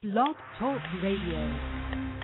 Blog Talk Radio.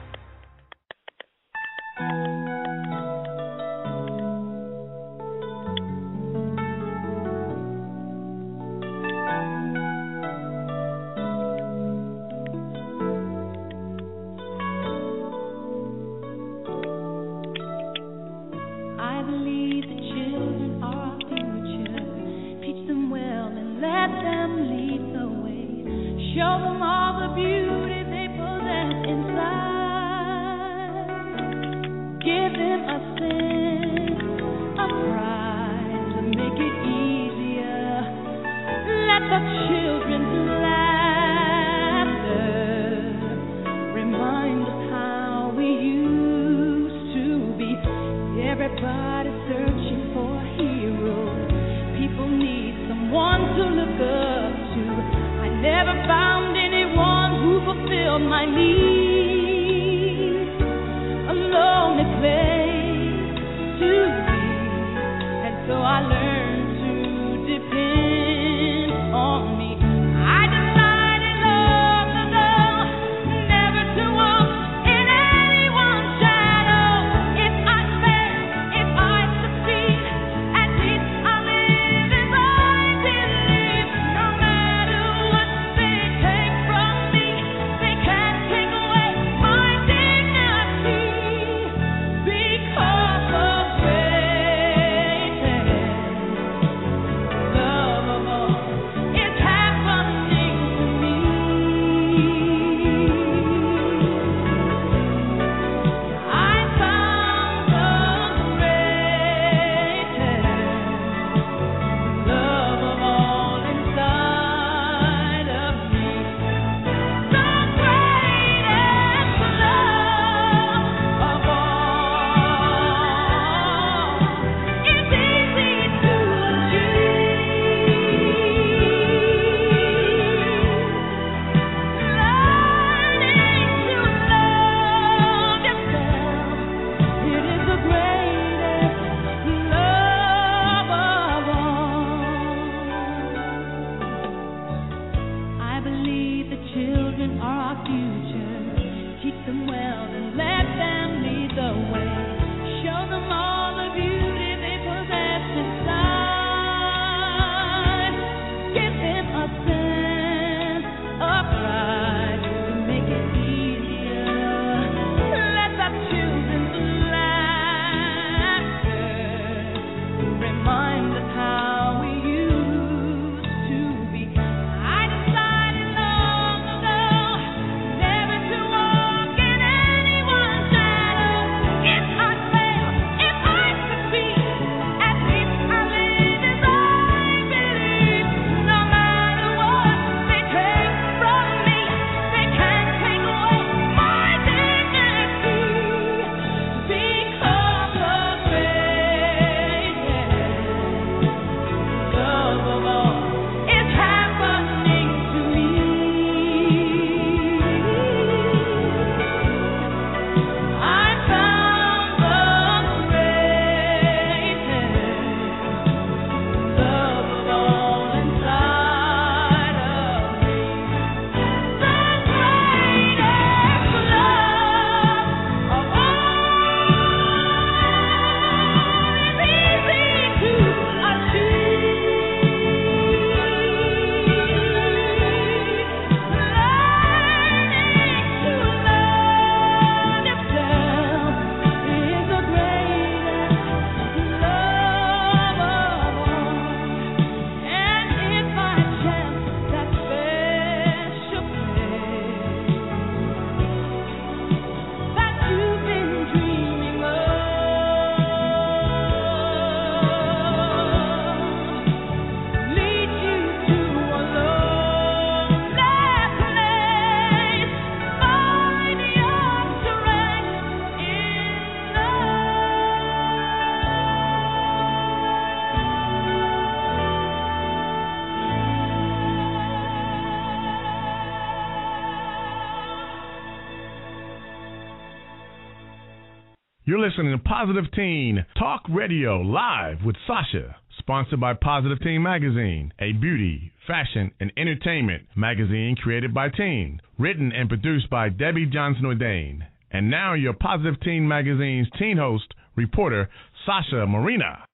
You're listening to Positive Teen Talk Radio live with Sasha, sponsored by Positive Teen Magazine, a beauty, fashion, and entertainment magazine created by teens, written and produced by Debye Johnson Audain. And now your Positive Teen Magazine's teen host, reporter Sasha Marina.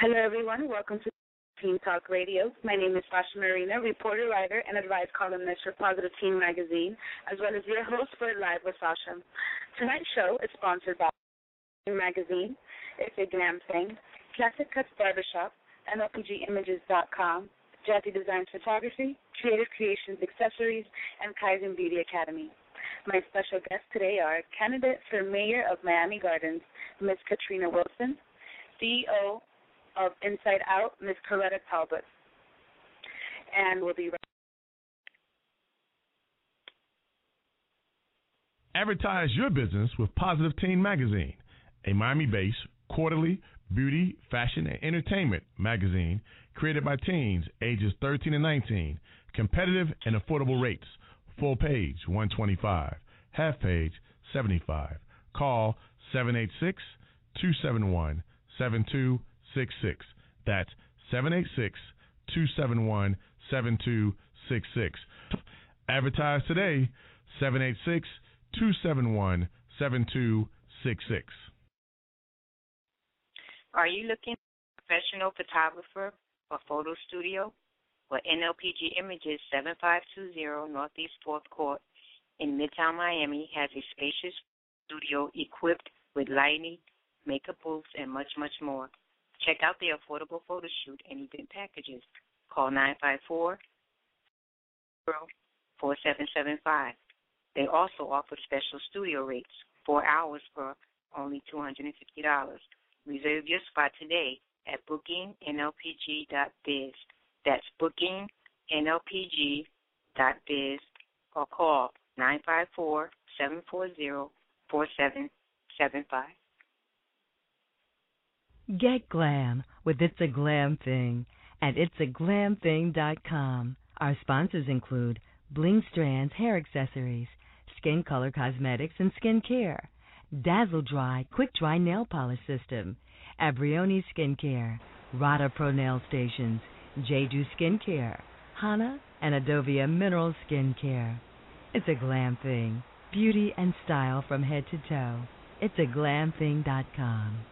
Hello, everyone. Welcome to Teen Talk Radio. My name is Sasha Marina, reporter, writer, and advice columnist for Positive Teen Magazine, as well as your host for Live with Sasha. Tonight's show is sponsored by Magazine, It's a Glam Thing, Classic Cuts Barbershop, NLPGimages.com, JazziDesigns Photography, Kreative Kreations Accessories, and Kaizen Beauty Academy. My special guests today are candidate for mayor of Miami Gardens, Ms. Katrina Wilson, CEO of Inside Out, Miss Coretta Talbot. And we'll be right Advertise your business with Positive Teen Magazine, a Miami based quarterly beauty, fashion, and entertainment magazine created by teens ages 13 and 19. Competitive and affordable rates. Full page 125, half page 75. Call 786 271 7266. That's 786 271 7266. Advertise today 786 271 7266. Are you looking for a professional photographer or photo studio? Well, NLPG Images 7520 Northeast 4th Court in Midtown Miami has a spacious studio equipped with lighting, makeup booths, and much, much more. Check out their affordable photo shoot and event packages. Call 954 4775. They also offer special studio rates, four hours for only $250. Reserve your spot today at bookingnlpg.biz. That's bookingnlpg.biz or call 954 740 4775. Get glam with It's a Glam Thing at itsaglamthing.com. Our sponsors include Bling Strands Hair Accessories, Skin Color Cosmetics and Skin Care, Dazzle Dry Quick Dry Nail Polish System, Abrioni Skincare, Rada Pro Nail Stations, Jeju Skincare, Hana and Adovia Mineral Skincare. It's a glam thing. Beauty and style from head to toe. It's a glamthing.com.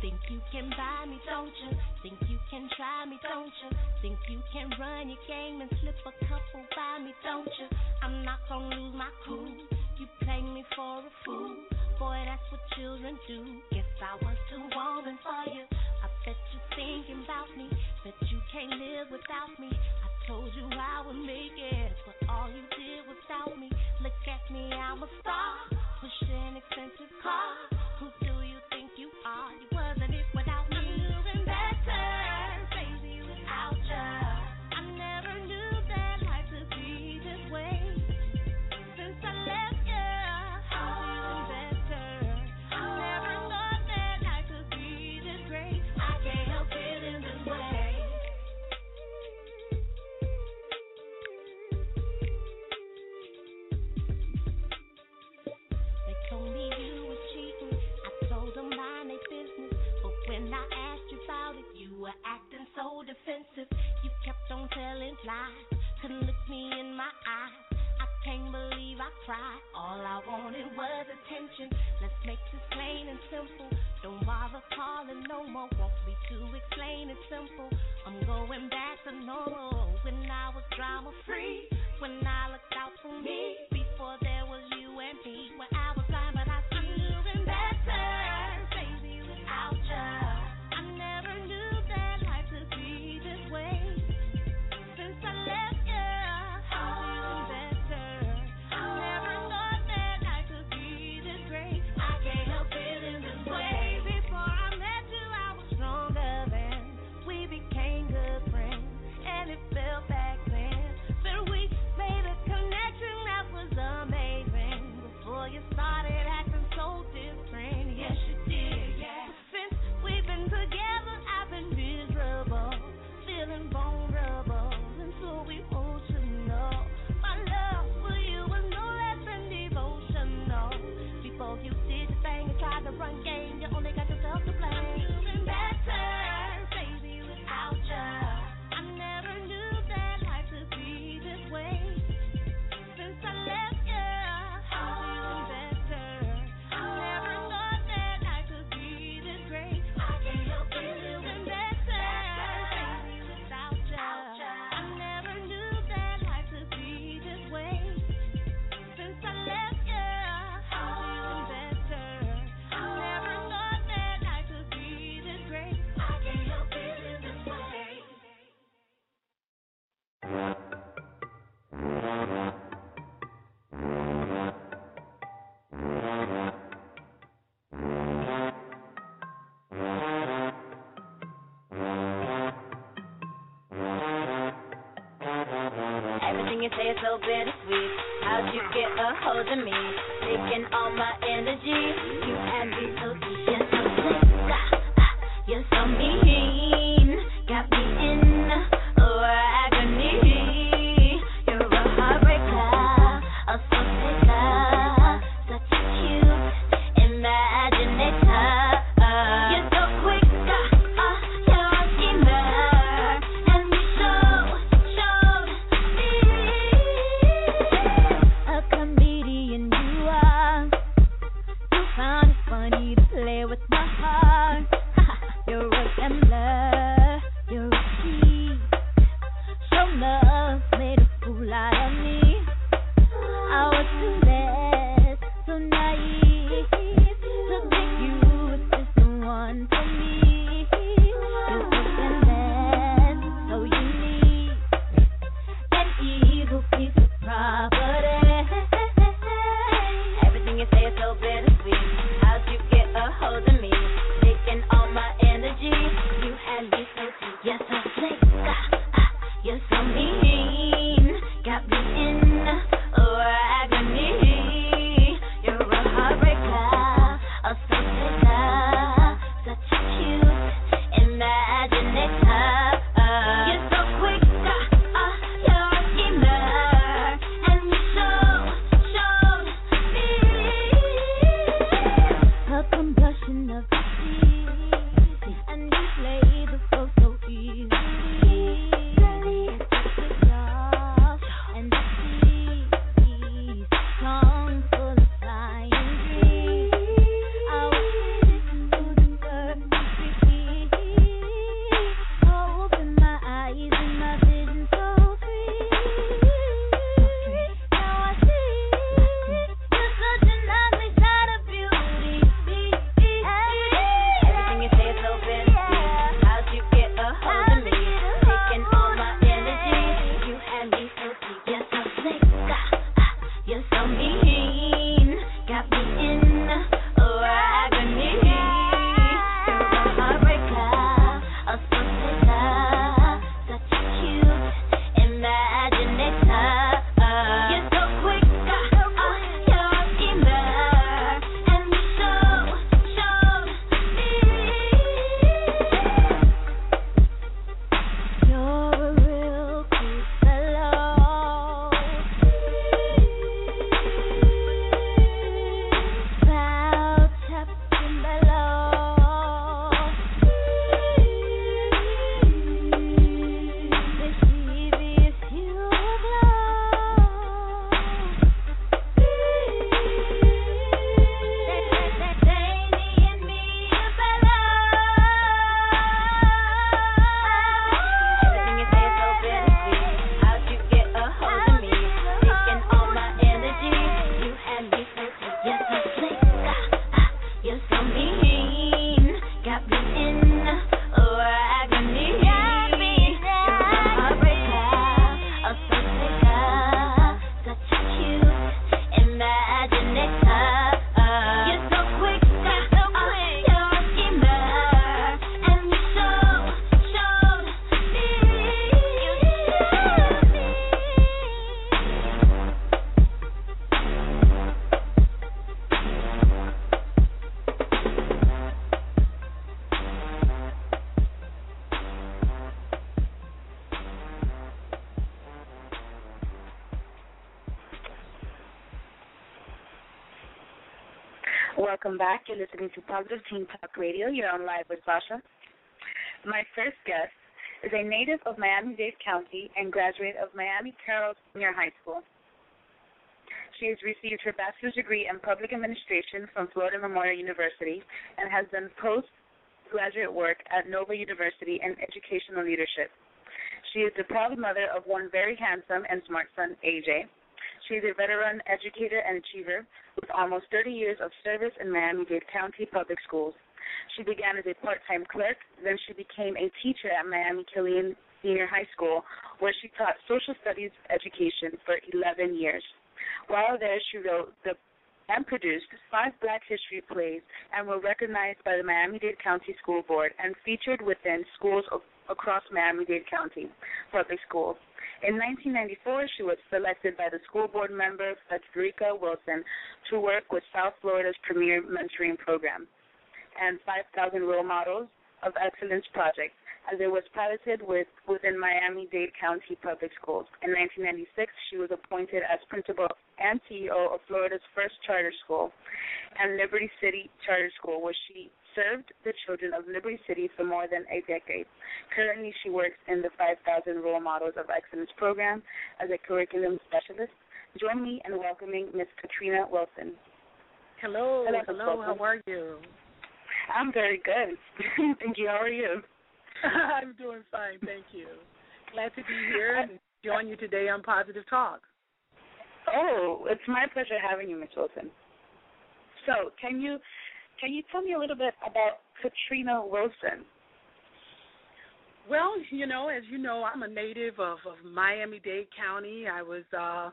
Think you can buy me, don't you? Think you can try me, don't you? Think you can run your game and slip a couple by me, don't you? I'm not gonna lose my cool. You play me for a fool. Boy, that's what children do. Guess I was too woman for you. I bet you're thinking about me. Bet you can't live without me. I told you I would make it, but all you did was doubt me. Look at me, I'm a star. Pushing expensive cars. Who do you think you are? You defensive. You kept on telling lies. Couldn't look me in my eyes. I can't believe I cried. All I wanted was attention. Let's make this plain and simple. Don't bother calling no more. Want me to explain it simple. I'm going back to normal. When I was drama free. When I looked out for me. Before there was you and me. When I me, taking all my energy. You're listening to Positive Teen Talk Radio. You're on live with Sasha. My first guest is a native of Miami-Dade County and graduate of Miami Carol Senior High School. She has received her bachelor's degree in public administration from Florida Memorial University and has done postgraduate work at Nova University in educational leadership. She is the proud mother of one very handsome and smart son, AJ, is a veteran educator and achiever with almost 30 years of service in Miami-Dade County Public Schools. She began as a part-time clerk, then she became a teacher at Miami Killian Senior High School, where she taught social studies education for 11 years. While there, she wrote the and produced five Black History plays and were recognized by the Miami Dade County School Board and featured within schools of across Miami-Dade County public schools. In 1994, she was selected by the school board member Frederica Wilson to work with South Florida's premier mentoring program and 5,000 Role Models of Excellence project as it was piloted with, within Miami-Dade County Public Schools. In 1996, she was appointed as principal and CEO of Florida's first charter school and Liberty City Charter School, where she served the children of Liberty City for more than a decade. Currently, she works in the 5,000 Role Models of Excellence program as a curriculum specialist. Join me in welcoming Ms. Katrina Wilson. Hello, Hello, hello. How are you? I'm very good. Thank you. How are you? I'm doing fine, thank you. Glad to be here and join you today on Positive Talk. Oh, it's my pleasure having you, Ms. Wilson. So, can you can you tell me a little bit about Katrina Wilson? Well, you know, as you know, I'm a native of, of Miami-Dade County. I was uh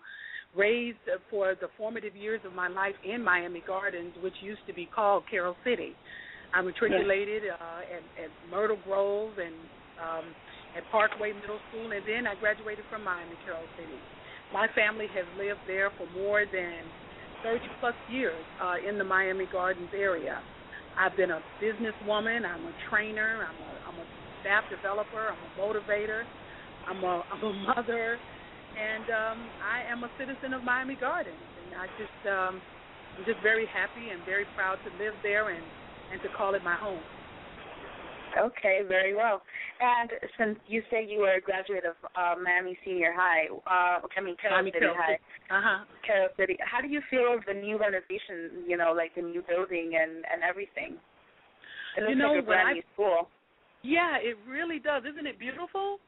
raised for the formative years of my life in Miami Gardens, which used to be called Carol City. I matriculated uh, at, at Myrtle Grove and um, at Parkway Middle School, and then I graduated from Miami Carol City. My family has lived there for more than 30 plus years uh, in the Miami Gardens area. I've been a businesswoman. I'm a trainer. I'm a, I'm a staff developer. I'm a motivator. I'm a, I'm a mother, and um, I am a citizen of Miami Gardens. And I just um, I'm just very happy and very proud to live there and and to call it my home. Okay, very well. And since you say you were a graduate of uh, Miami Senior High, uh, I mean Carol Miami City High, Uh huh. Carol City. How do you feel of the new renovation? You know, like the new building and and everything. It looks You know, like a brand I- new school. Yeah, it really does. Isn't it beautiful?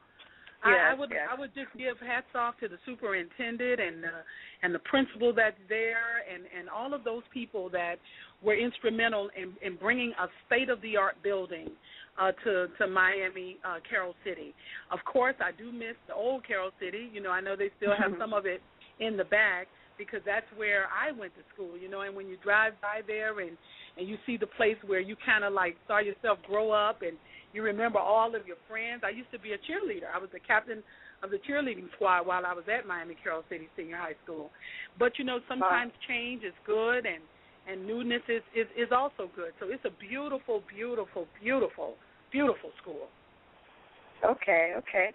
I, I would yes. I would just give hats off to the superintendent and the and the principal that's there and and all of those people that were instrumental in in bringing a state of the art building uh to to Miami uh Carol City. Of course, I do miss the old Carol City. You know, I know they still have Mhm. some of it in the back because that's where I went to school, you know, and when you drive by there and and you see the place where you kind of like saw yourself grow up and you remember all of your friends. I used to be a cheerleader. I was the captain of the cheerleading squad while I was at Miami Carol City Senior High School. But you know, sometimes change is good and and newness is, is is also good. So it's a beautiful, beautiful, beautiful, beautiful school. Okay, okay.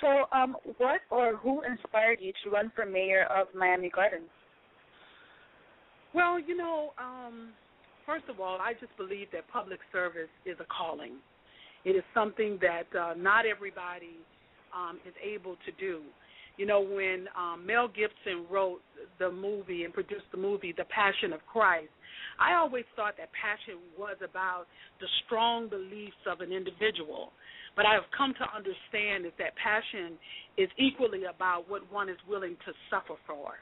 So, um, what or who inspired you to run for mayor of Miami Gardens? Well, you know, um, first of all, I just believe that public service is a calling. It is something that uh, not everybody um, is able to do. You know, when um, Mel Gibson wrote the movie and produced the movie The Passion of Christ, I always thought that passion was about the strong beliefs of an individual. But I have come to understand is that passion is equally about what one is willing to suffer for.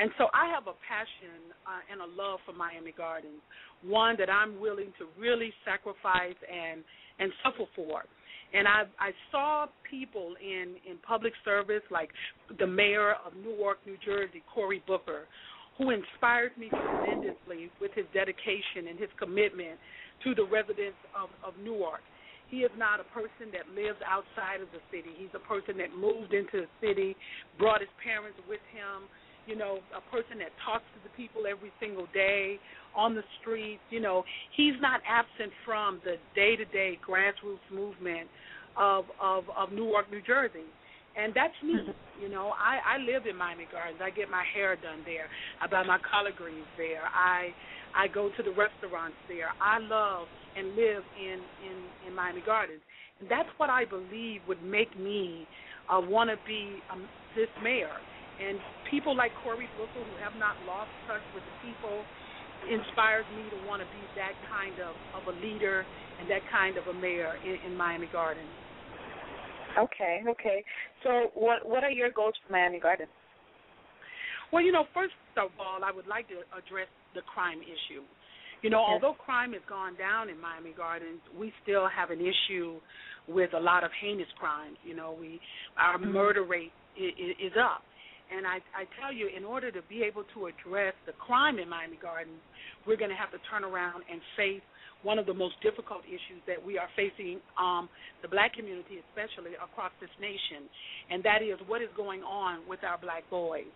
And so I have a passion uh, and a love for Miami Gardens, one that I'm willing to really sacrifice and and suffer for. And I I saw people in in public service like the mayor of Newark, New Jersey, Cory Booker, who inspired me tremendously with his dedication and his commitment to the residents of of Newark. He is not a person that lives outside of the city. He's a person that moved into the city, brought his parents with him, you know, a person that talks to the people every single day on the streets. You know, he's not absent from the day-to-day grassroots movement of of of Newark, New Jersey. And that's me. You know, I I live in Miami Gardens. I get my hair done there. I buy my collard greens there. I I go to the restaurants there. I love and live in in in Miami Gardens. And that's what I believe would make me uh, want to be um, this mayor. And people like Cory Booker, who have not lost touch with the people, inspires me to want to be that kind of, of a leader and that kind of a mayor in, in Miami Gardens. Okay, okay. So, what what are your goals for Miami Gardens? Well, you know, first of all, I would like to address the crime issue. You know, Yes. although crime has gone down in Miami Gardens, we still have an issue with a lot of heinous crimes. You know, we our Mhm. murder rate is, is up, And I, I tell you, in order to be able to address the crime in Miami Gardens, we're going to have to turn around and face one of the most difficult issues that we are facing, um, the black community especially across this nation, and that is what is going on with our black boys.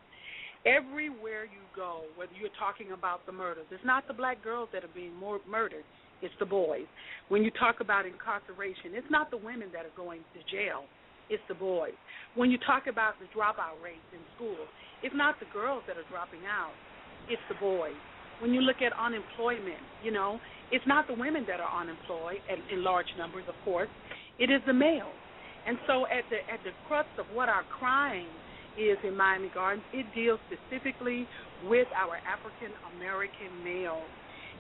Everywhere you go, whether you're talking about the murders, it's not the black girls that are being more murdered, it's the boys. When you talk about incarceration, it's not the women that are going to jail, it's the boys. When you talk about the dropout rates in school, it's not the girls that are dropping out, it's the boys. When you look at unemployment, you know, it's not the women that are unemployed in, in large numbers, of course. It is the males. And so at the at the crux of what our crime is in Miami Gardens, it deals specifically with our African American males.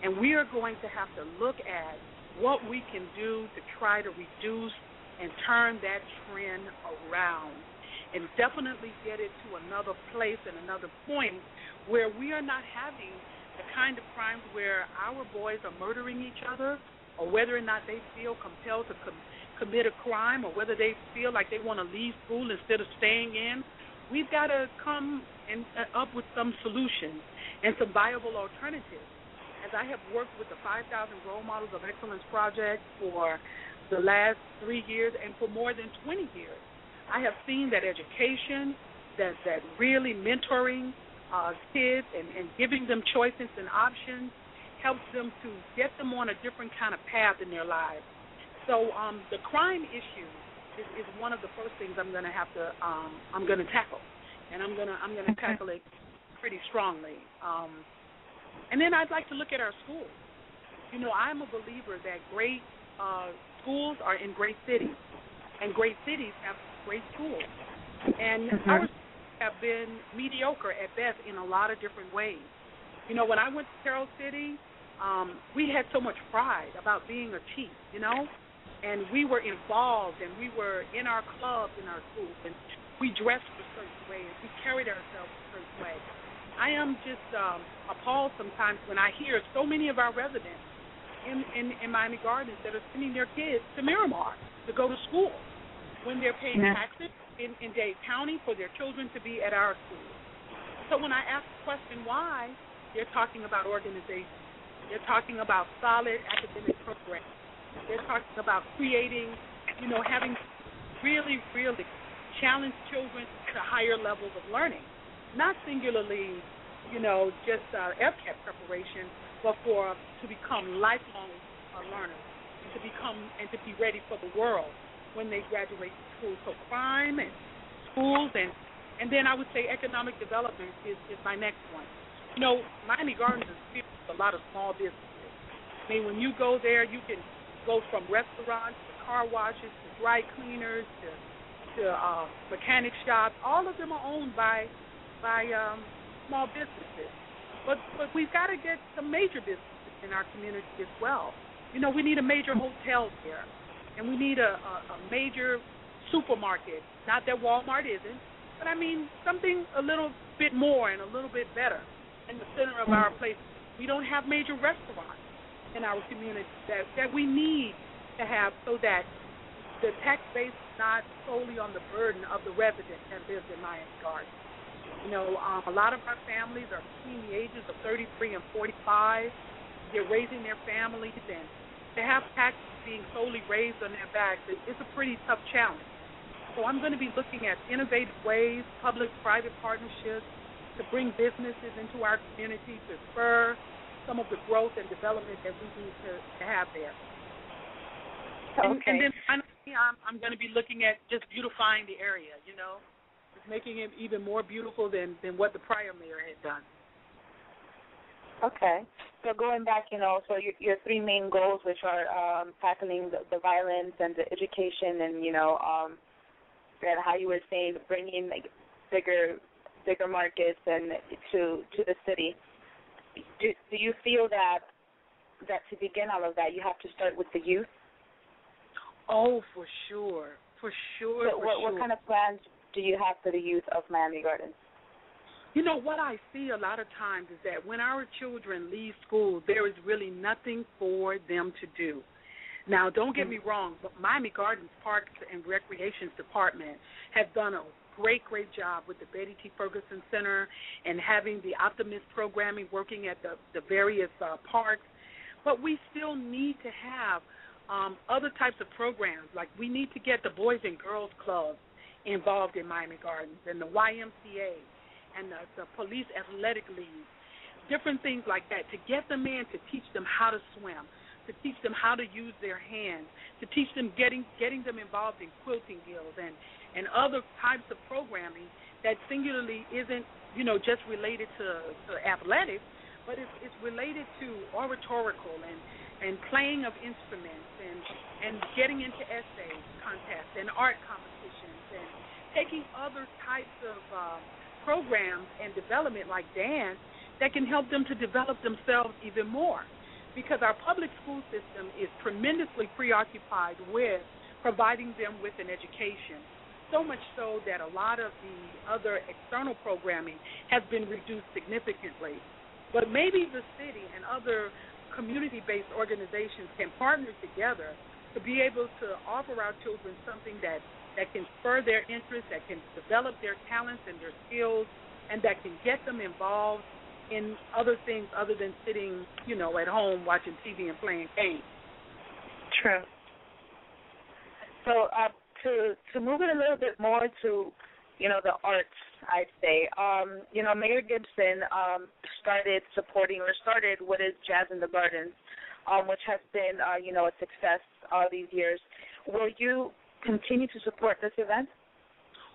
And we are going to have to look at what we can do to try to reduce and turn that trend around and definitely get it to another place and another point where we are not having the kind of crimes where our boys are murdering each other or whether or not they feel compelled to com- commit a crime or whether they feel like they want to leave school instead of staying in we've got to come and uh, up with some solutions and some viable alternatives. As I have worked with the 5,000 Role Models of Excellence project for the last three years and for more than 20 years, I have seen that education, that that really mentoring uh, kids and, and giving them choices and options helps them to get them on a different kind of path in their lives. So um, the crime issue is, is one of the first things I'm going to have to um, I'm going to tackle, and I'm going to I'm going to tackle it pretty strongly. Um, and then I'd like to look at our schools. You know, I'm a believer that great uh, schools are in great cities, and great cities have great schools. And Mhm. our schools have been mediocre at best in a lot of different ways. You know, when I went to Carol City, um, we had so much pride about being a chief, you know, and we were involved and we were in our clubs in our schools and we dressed a certain way and we carried ourselves a certain way. I am just um, appalled sometimes when I hear so many of our residents in, in, in Miami Gardens that are sending their kids to Miramar to go to school when they're paying Yeah. taxes in, in Dade County for their children to be at our school. So when I ask the question why, they're talking about organization. They're talking about solid academic programs. They're talking about creating, you know, having really, really challenge children to higher levels of learning. Not singularly, you know, just uh, FCAT preparation, but for to become lifelong learners and to become and to be ready for the world when they graduate school. So crime and schools and and then I would say economic development is, is my next one. You know, Miami Gardens is filled with a lot of small businesses. I mean, when you go there, you can go from restaurants to car washes to dry cleaners to to uh, mechanic shops. All of them are owned by by um, small businesses. But but we've got to get some major businesses in our community as well. You know, we need a major hotel here, and we need a, a, a major supermarket. Not that Walmart isn't, but I mean something a little bit more and a little bit better in the center of our place. We don't have major restaurants in our community that that we need to have so that the tax base is not solely on the burden of the resident that lives in Miami Gardens. You know, um, a lot of our families are between the ages of 33 and 45. They're raising their families, and to have taxes being solely raised on their backs, it, it's a pretty tough challenge. So I'm going to be looking at innovative ways, public-private partnerships, to bring businesses into our community to spur some of the growth and development that we need to, to have there. Okay. and then finally, I'm, I'm going to be looking at just beautifying the area. You know, making it even more beautiful than than what the prior mayor had done. Okay. So going back, you know, so your, your three main goals, which are um, tackling the, the violence and the education, and you know, um, and how you were saying bringing like bigger, bigger markets and to to the city. Do, do you feel that that to begin all of that, you have to start with the youth? Oh, for sure, for sure. So for what, sure. what kind of plans do you have for the youth of Miami Gardens? You know what I see a lot of times is that when our children leave school, there is really nothing for them to do. Now, don't get me wrong, but Miami Gardens Parks and Recreations Department have done a great, great job with the Betty T. Ferguson Center and having the Optimist programming working at the, the various uh, parks. But we still need to have um, other types of programs. Like we need to get the Boys and Girls Club involved in Miami Gardens and the YMCA and the, the Police Athletic League, different things like that to get them in to teach them how to swim, to teach them how to use their hands, to teach them getting getting them involved in quilting guilds and and other types of programming that singularly isn't you know just related to, to athletics, but it's, it's related to oratorical and and playing of instruments and and getting into essay contests and art competitions and taking other types of uh, programs and development like dance that can help them to develop themselves even more because our public school system is tremendously preoccupied with providing them with an education. So much so that a lot of the other external programming has been reduced significantly. But maybe the city and other community based organizations can partner together to be able to offer our children something that, that can spur their interest, that can develop their talents and their skills, and that can get them involved in other things other than sitting, you know, at home watching TV and playing games. True. So uh, to to move it a little bit more to, you know, the arts, I'd say. Um, you know, Mayor Gibson um, started supporting or started what is Jazz in the Gardens, um, which has been, uh, you know, a success all these years. Will you continue to support this event?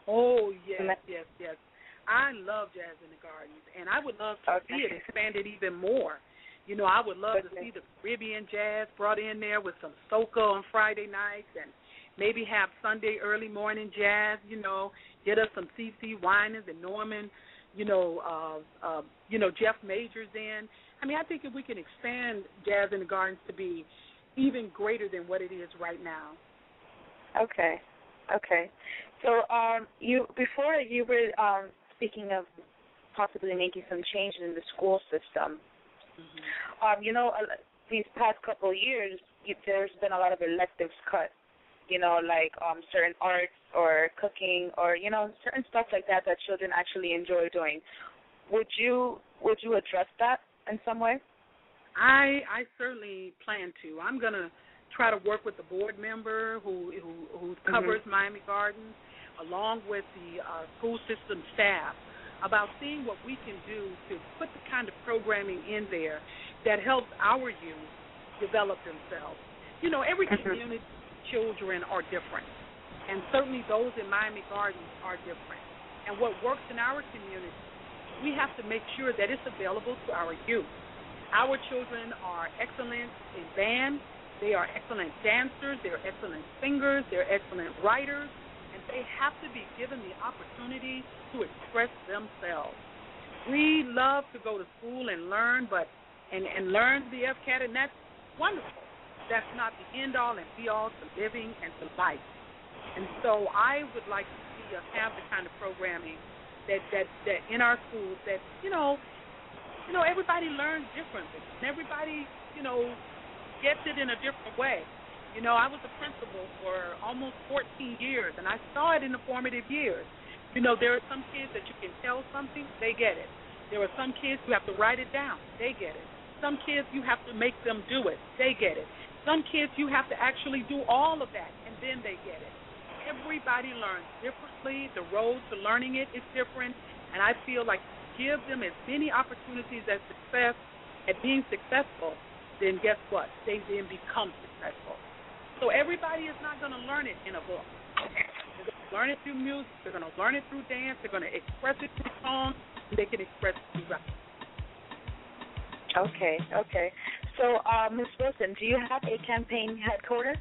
Oh yes, yes, yes. I love Jazz in the Gardens, and I would love to Okay. see it expanded even more. You know, I would love to see the Caribbean jazz brought in there with some soca on Friday nights, and maybe have Sunday early morning jazz. You know, get us some CeCe Winans and Norman. You know, uh, uh, you know Jeff Majors in. I mean, I think if we can expand Jazz in the Gardens to be even greater than what it is right now. Okay. Okay. So um you before you were um speaking of possibly making some changes in the school system. Um you know uh, these past couple of years you, there's been a lot of electives cut. You know like um certain arts or cooking or you know certain stuff like that that children actually enjoy doing. Would you would you address that in some way? I I certainly plan to. I'm gonna try to work with the board member who who, who covers Miami Gardens, along with the uh, school system staff, about seeing what we can do to put the kind of programming in there that helps our youth develop themselves. You know, every Mhm. community children are different, and certainly those in Miami Gardens are different. And what works in our community, we have to make sure that it's available to our youth. Our children are excellent in band. They are excellent dancers. They're excellent singers. They're excellent writers. And they have to be given the opportunity to express themselves. We love to go to school and learn, but and, and learn the FCAT, and that's wonderful. That's not the end all and be all to living and to life. And so I would like to see us have the kind of programming that that that in our schools that you know you know, everybody learns differently. And everybody, you know, gets it in a different way. You know, I was a principal for almost 14 years, and I saw it in the formative years. You know, there are some kids that you can tell something, they get it. There are some kids you have to write it down, they get it. Some kids you have to make them do it, they get it. Some kids you have to actually do all of that, and then they get it. Everybody learns differently. The road to learning it is different, and I feel like give them as many opportunities at success, at being successful, then guess what? They then become successful. So everybody is not going to learn it in a book. They're going to learn it through music. They're going to learn it through dance. They're going to express it through song. They can express it through rap. Okay, okay. So, uh, Ms. Wilson, do you have a campaign headquarters?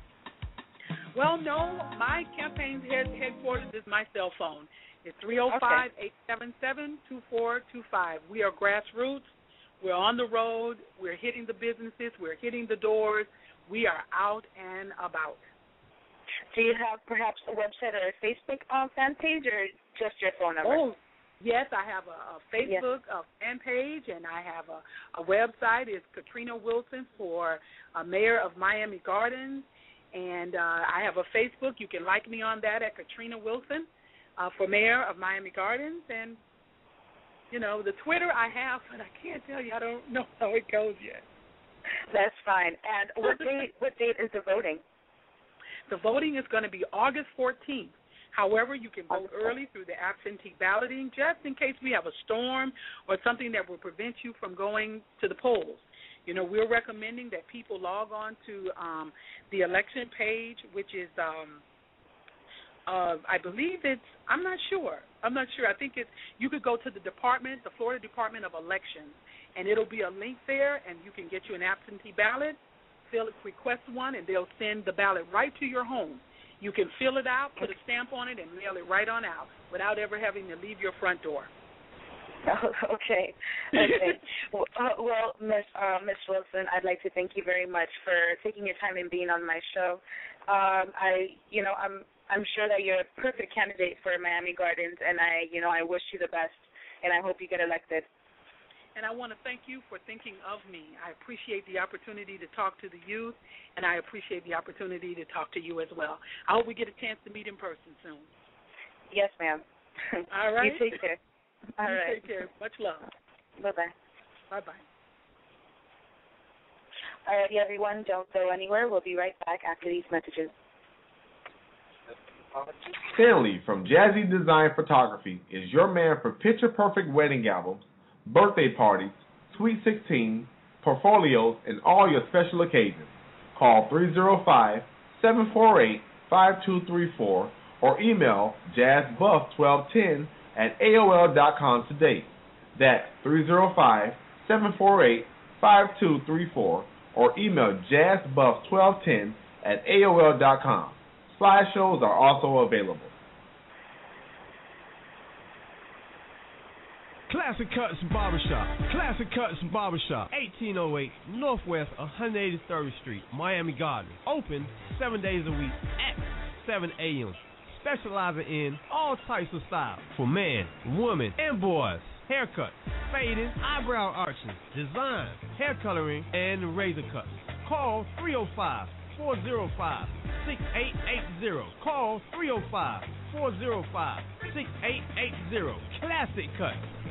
Well, no, my campaign's head, headquarters is my cell phone. It's three zero five eight seven seven two four two five. We are grassroots. We're on the road. We're hitting the businesses. We're hitting the doors. We are out and about. Do you have perhaps a website or a Facebook uh, fan page, or just your phone number? Oh, yes, I have a, a Facebook a fan page, and I have a, a website. It's Katrina Wilson for uh, Mayor of Miami Gardens, and uh, I have a Facebook. You can like me on that at Katrina Wilson. uh, for mayor of Miami Gardens, and you know the Twitter I have, but I can't tell you. I don't know how it goes yet. That's fine. And what date? What date is the voting? The voting is going to be August 14th. However, you can vote early through the absentee balloting just in case we have a storm or something that will prevent you from going to the polls. You know, we're recommending that people log on to um, the election page, which is, um, uh, I believe it's, I'm not sure. I'm not sure. I think it's, you could go to the department, the Florida Department of Elections, and it'll be a link there, and you can get you an absentee ballot, fill it request one, and they'll send the ballot right to your home. You can fill it out, put a stamp on it, and mail it right on out without ever having to leave your front door. okay. Okay. well, uh, well, Miss uh, Miss Wilson, I'd like to thank you very much for taking your time and being on my show. Um, I, you know, I'm I'm sure that you're a perfect candidate for Miami Gardens, and I, you know, I wish you the best, and I hope you get elected. And I want to thank you for thinking of me. I appreciate the opportunity to talk to the youth, and I appreciate the opportunity to talk to you as well. I hope we get a chance to meet in person soon. Yes, ma'am. All right. You take care. All you right. Take care. Much love. Bye bye. Bye bye. All righty, everyone. Don't go anywhere. We'll be right back after these messages. Stanley from Jazzy Design Photography is your man for picture perfect wedding albums, birthday parties, sweet 16, portfolios, and all your special occasions. Call 305 748 5234 or email jazzbuff1210 at AOL.com today. That's 305 748 5234 or email jazzbuff1210 at AOL.com. Slideshows are also available. Classic Cuts Barbershop. Classic Cuts Barbershop. 1808 Northwest 183rd Street, Miami Gardens. Open seven days a week at 7 a.m. Specializing in all types of styles for men, women, and boys. Haircuts, fading, eyebrow arching, design, hair coloring, and razor cuts. Call 305 405 6880. Call 305 405 6880. Classic Cuts.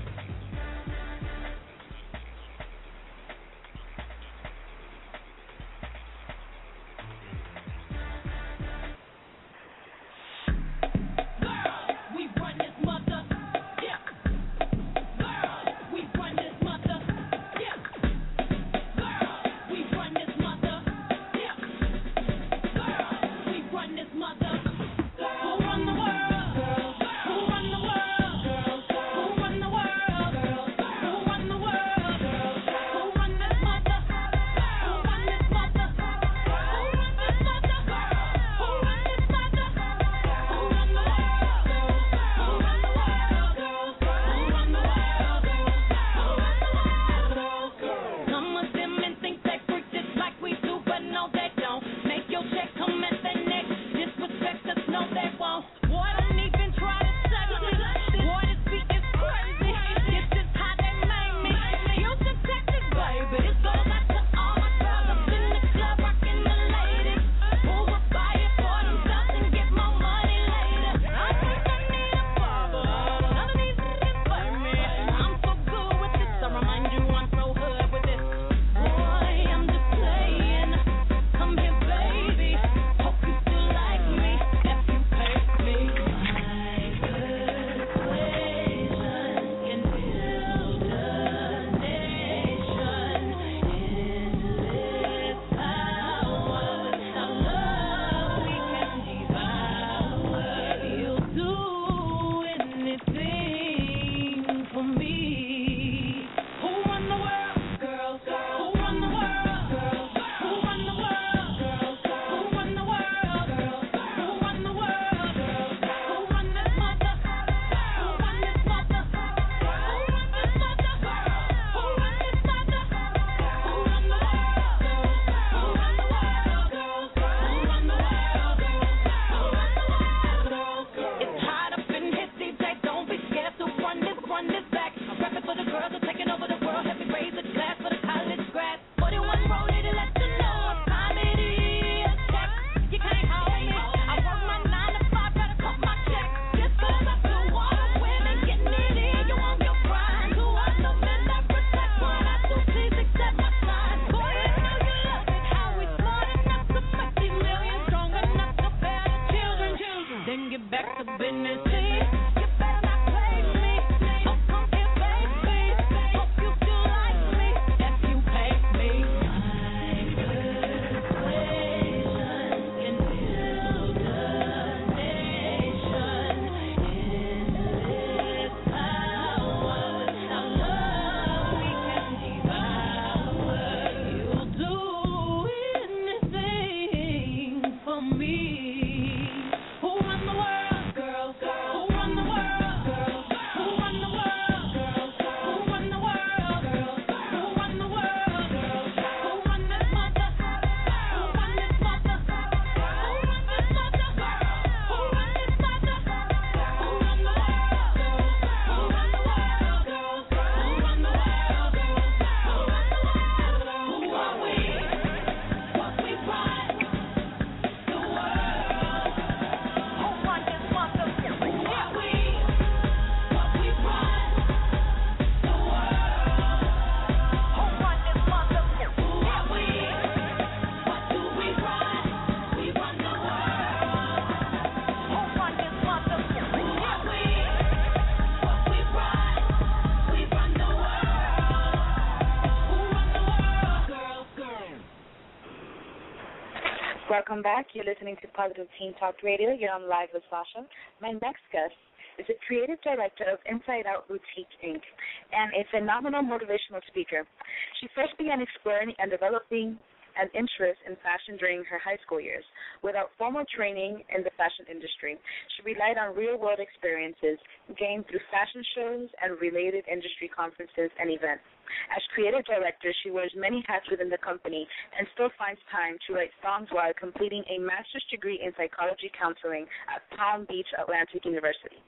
Welcome back. You're listening to Positive Teen Talk Radio. You're on live with Sasha. My next guest is the creative director of Inside Out Boutique Inc. and a phenomenal motivational speaker. She first began exploring and developing an interest in fashion during her high school years. Without formal training in the fashion industry, she relied on real world experiences gained through fashion shows and related industry conferences and events. As creative director, she wears many hats within the company and still finds time to write songs while completing a master's degree in psychology counseling at Palm Beach Atlantic University.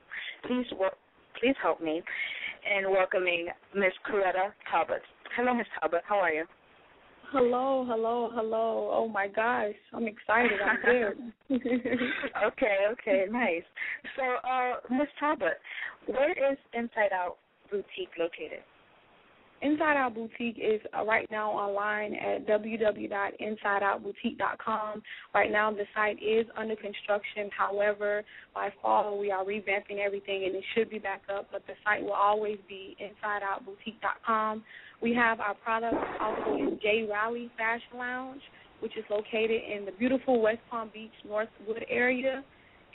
Please, please help me in welcoming Miss Coretta Talbot. Hello, Miss Talbot. How are you? Hello, hello, hello. Oh my gosh, I'm excited. I'm good. okay, okay, nice. So, uh, Miss Talbot, where is Inside Out Boutique located? Inside Out Boutique is uh, right now online at www.insideoutboutique.com. Right now, the site is under construction. However, by fall, we are revamping everything and it should be back up, but the site will always be insideoutboutique.com. We have our products also in J. Raleigh Fashion Lounge, which is located in the beautiful West Palm Beach Northwood area.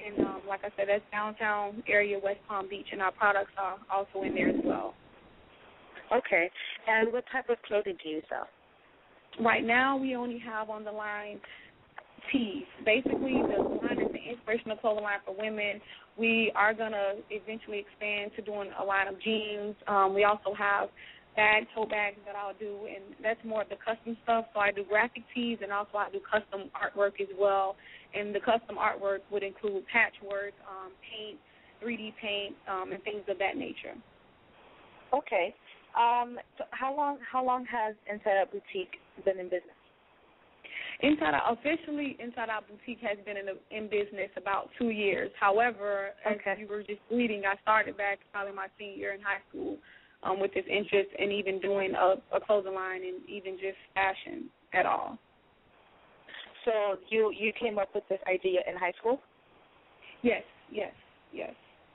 And um, like I said, that's downtown area, West Palm Beach, and our products are also in there as well. Okay. And what type of clothing do you sell? Right now, we only have on the line tees. Basically, the line is the inspirational clothing line for women. We are going to eventually expand to doing a line of jeans. Um, we also have bag, tote bags that I'll do, and that's more of the custom stuff. So I do graphic tees, and also I do custom artwork as well. And the custom artwork would include patchwork, um, paint, 3D paint, um, and things of that nature. Okay. Um, so how long how long has Inside Out Boutique been in business? Inside Out officially Inside Out Boutique has been in in business about two years. However, okay. as you were just reading, I started back probably my senior year in high school um, with this interest in even doing a, a clothing line and even just fashion at all. So you you came up with this idea in high school? Yes, yes, yes.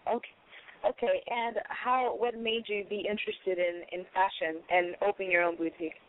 Okay. Okay, and how what made you be interested in in fashion and open your own boutique?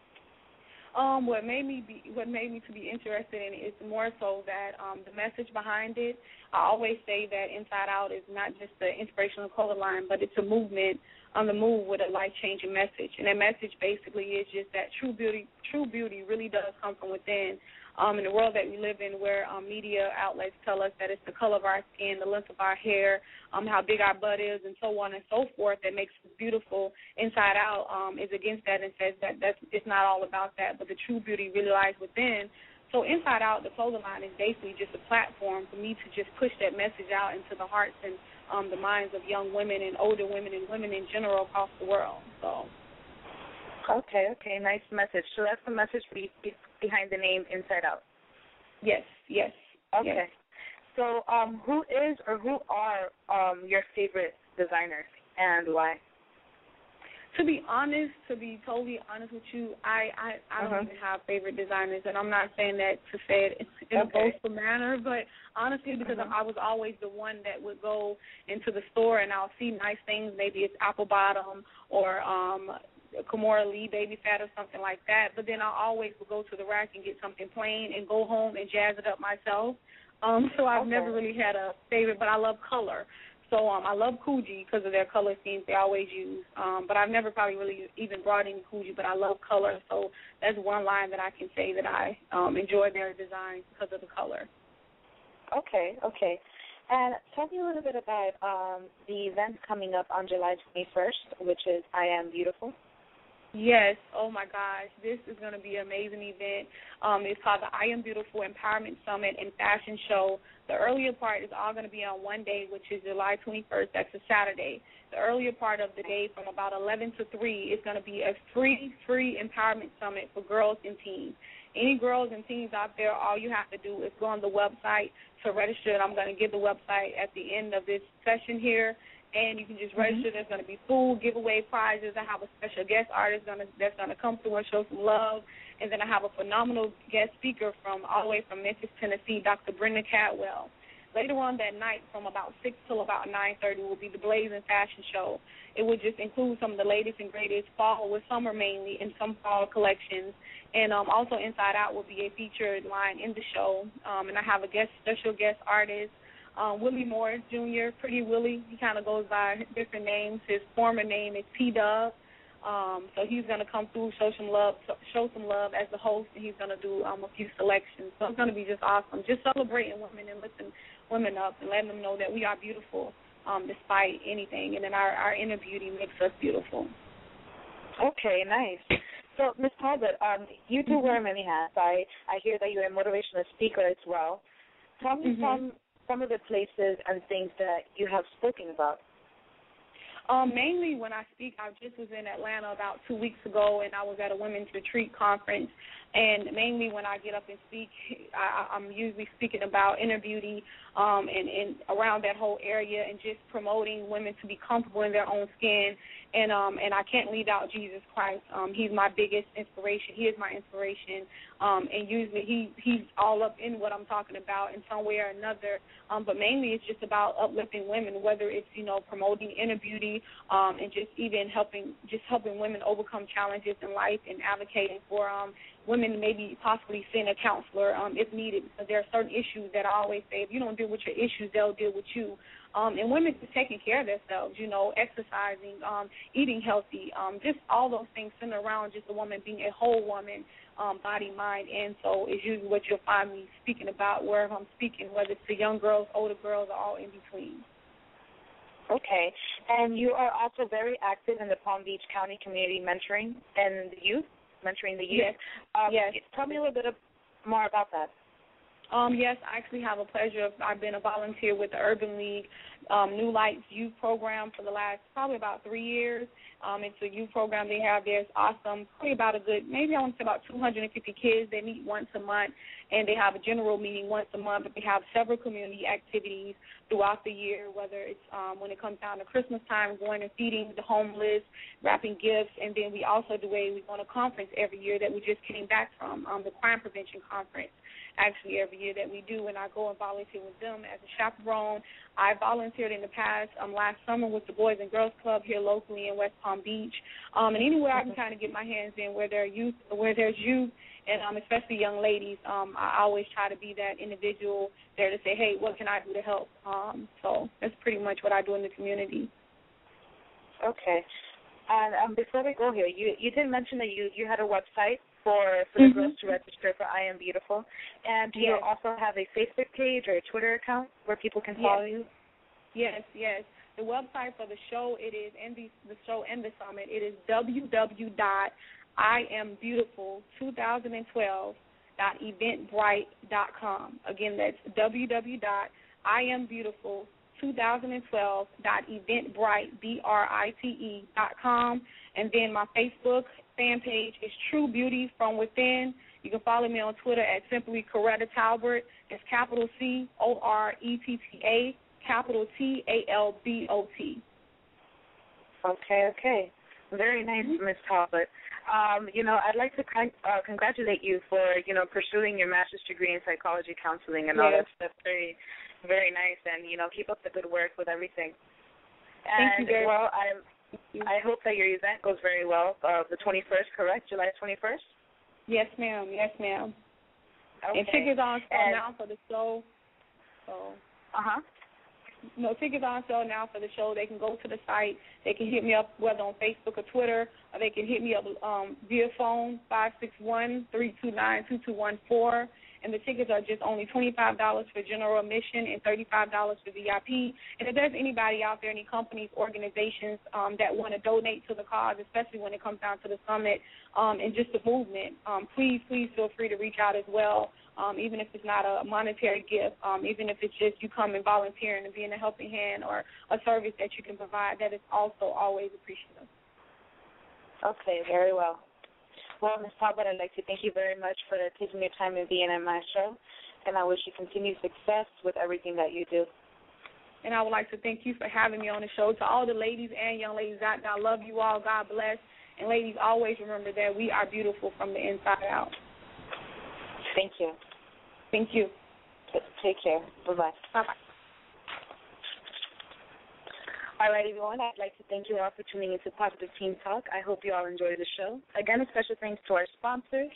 Um, what made me be what made me to be interested in it is more so that um the message behind it. I always say that Inside Out is not just the inspirational color line, but it's a movement on the move with a life changing message. And that message basically is just that true beauty true beauty really does come from within. Um, in the world that we live in, where um, media outlets tell us that it's the color of our skin, the length of our hair, um, how big our butt is, and so on and so forth, that makes us beautiful inside out, um, is against that and says that that's it's not all about that, but the true beauty really lies within. So inside out, the clothing line is basically just a platform for me to just push that message out into the hearts and um, the minds of young women and older women and women in general across the world. So. Okay, okay, nice message. So that's the message be, be behind the name Inside Out. Yes, yes. Okay. Yes. So, um, who is or who are um your favorite designers and why? To be honest, to be totally honest with you, I I, I don't Uh-huh. even have favorite designers, and I'm not saying that to say it in a boastful manner, but honestly, because Uh-huh. I was always the one that would go into the store and I'll see nice things. Maybe it's apple bottom or um Kimora Lee Baby Phat or something like that. But then I always would go to the rack and get something plain and go home and jazz it up myself. Um, so I've Okay. never really had a favorite, but I love color. So um, I love Coogi because of their color schemes they always use. Um, but I've never probably really even brought in Coogi, but I love color. So that's one line that I can say that I um, enjoy their designs because of the color. Okay, okay. And tell me a little bit about um the event coming up on July 21st, which is I Am Beautiful. Yes. Oh my gosh, this is going to be an amazing event. Um, it's called the I Am Beautiful Empowerment Summit and Fashion Show. The earlier part is all going to be on one day, which is July 21st. That's a Saturday. The earlier part of the day, from about 11 to 3, is going to be a free, free empowerment summit for girls and teens. Any girls and teens out there, all you have to do is go on the website to register. And I'm going to give the website at the end of this session here and you can just register. There's going to be food, giveaway prizes. I have a special guest artist gonna, that's going to come through and show some love, and then I have a phenomenal guest speaker from all the way from Memphis, Tennessee, Dr. Brenda Catwell. later on that night, from about six till about nine thirty, will be the Blazing Fashion Show. It would just include some of the latest and greatest fall with summer mainly and some fall collections. And um, also Inside Out will be a featured line in the show. Um, and I have a guest special guest artist um, Willie Morris Jr., Pretty Willie. He kind of goes by different names. His former name is P Dub. Um, so he's gonna come through, show some love, show some love as the host, and he's gonna do um, a few selections. So it's gonna be just awesome, just celebrating women and lifting women up and letting them know that we are beautiful um, despite anything, and then our our inner beauty makes us beautiful. Okay, nice. So, Ms. Talbot, um, you do wear many hats. I I hear that you're a motivational speaker as well. Tell me Mhm. some some of the places and things that you have spoken about. Um, mainly when I speak, I just was in Atlanta about two weeks ago, and I was at a women's retreat conference. And mainly when I get up and speak, I, I'm usually speaking about inner beauty um, and, and around that whole area, and just promoting women to be comfortable in their own skin. And um, and I can't leave out Jesus Christ. Um, he's my biggest inspiration. He is my inspiration. Um, and usually he he's all up in what I'm talking about in some way or another. Um, but mainly it's just about uplifting women, whether it's you know promoting inner beauty um, and just even helping just helping women overcome challenges in life and advocating for um, women maybe possibly send a counselor um, if needed. Because there are certain issues that I always say if you don't deal with your issues, they'll deal with you. Um, and women just taking care of themselves, you know, exercising, um, eating healthy, um, just all those things centered around just a woman being a whole woman, um, body, mind, and soul is usually what you'll find me speaking about wherever I'm speaking, whether it's to young girls, older girls, or all in between. Okay, and you are also very active in the Palm Beach County community mentoring and the youth, mentoring the youth. Yes. Um, Yes. Tell me a little bit more about that. Um, yes, I actually have a pleasure of I've been a volunteer with the Urban League um, New Lights Youth Program for the last probably about three years. Um, it's a youth program they have there. It's awesome. Probably about a good maybe I want to say about 250 kids. They meet once a month and they have a general meeting once a month. But they have several community activities throughout the year. Whether it's um, when it comes down to Christmas time, going and feeding the homeless, wrapping gifts, and then we also do a we go on a conference every year that we just came back from um, the crime prevention conference actually every year that we do, and I go and volunteer with them as a chaperone. I volunteered in the past um, last summer with the Boys and Girls Club here locally in West Palm Beach, um, and anywhere I can kind of get my hands in where there are youth, where there's youth, and um, especially young ladies. Um, I always try to be that individual there to say, hey, what can I do to help? Um, so that's pretty much what I do in the community. Okay. And um, before we go here, you you did mention that you you had a website for for the Mhm. girls to register for I Am Beautiful, and do you also have a Facebook page or a Twitter account where people can follow you? Yes, yes. The website for the show it is and the the show and the summit it is www.iambeautiful2012.eventbrite.com. Again, that's www.iambeautiful2012.eventbrite.com. And then my Facebook fan page is True Beauty from Within. You can follow me on Twitter at simply Coretta Talbot. It's capital C O R E T T A, capital T A L B O T. Okay, okay. Very nice, Miss Talbot. Um, you know, I'd like to con- uh, congratulate you for, you know, pursuing your master's degree in psychology counseling and all that stuff. Very, very nice. And, you know, keep up the good work with everything. Thank you And, very well, I I hope that your event goes very well. Uh, the 21st, correct? July 21st? Yes, ma'am. Yes, ma'am. Okay. And tickets are on sale now for the show. So, Uh-huh. no tickets are on sale now for the show. They can go to the site. They can hit me up whether on Facebook or Twitter, or they can hit me up um, via phone five six one three two nine two two one four. And the tickets are just only twenty five dollars for general admission and thirty five dollars for VIP. And if there's anybody out there, any companies, organizations um, that want to donate to the cause, especially when it comes down to the summit um, and just the movement, um, please, please feel free to reach out as well. Um, even if it's not a monetary gift, um, even if it's just you come and volunteering and being a helping hand or a service that you can provide, that is also always appreciative. Okay, very well. Well, Ms. Talbot, I'd like to thank you very much for taking your time and being on my show, and I wish you continued success with everything that you do. And I would like to thank you for having me on the show. To all the ladies and young ladies out there, I love you all. God bless. And ladies, always remember that we are beautiful from the inside out. Thank you. Thank you. Take care. Bye bye. Bye bye. All right, everyone. I'd like to thank you all for tuning into Positive Teen Talk. I hope you all enjoyed the show. Again, a special thanks to our sponsors,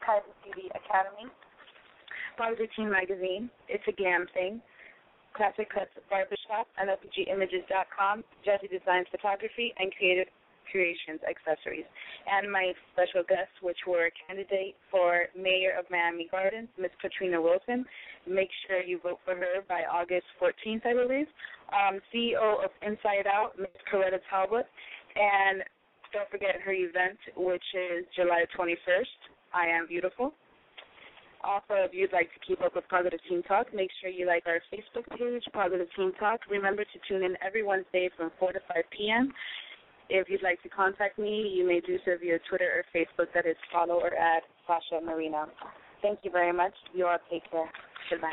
Kaizen Beauty Academy, Positive Teen Magazine, It's a Glam Thing, Classic Cuts Barbershop, NLPGimages.com, JazziDesigns Photography, and Kreative Kreations Accessories. And my special guests, which were candidate for Mayor of Miami Gardens, Miss Katrina Wilson. Make sure you vote for her by August 14th, I believe. Um, CEO of Inside Out, Miss Coretta Talbot. And don't forget her event, which is July 21st. I Am Beautiful. Also, if you'd like to keep up with Positive Teen Talk, make sure you like our Facebook page, Positive Teen Talk. Remember to tune in every Wednesday from 4 to 5 p.m. If you'd like to contact me, you may do so via Twitter or Facebook. That is follow or add Sasha Marina. Thank you very much. You all take care. Goodbye.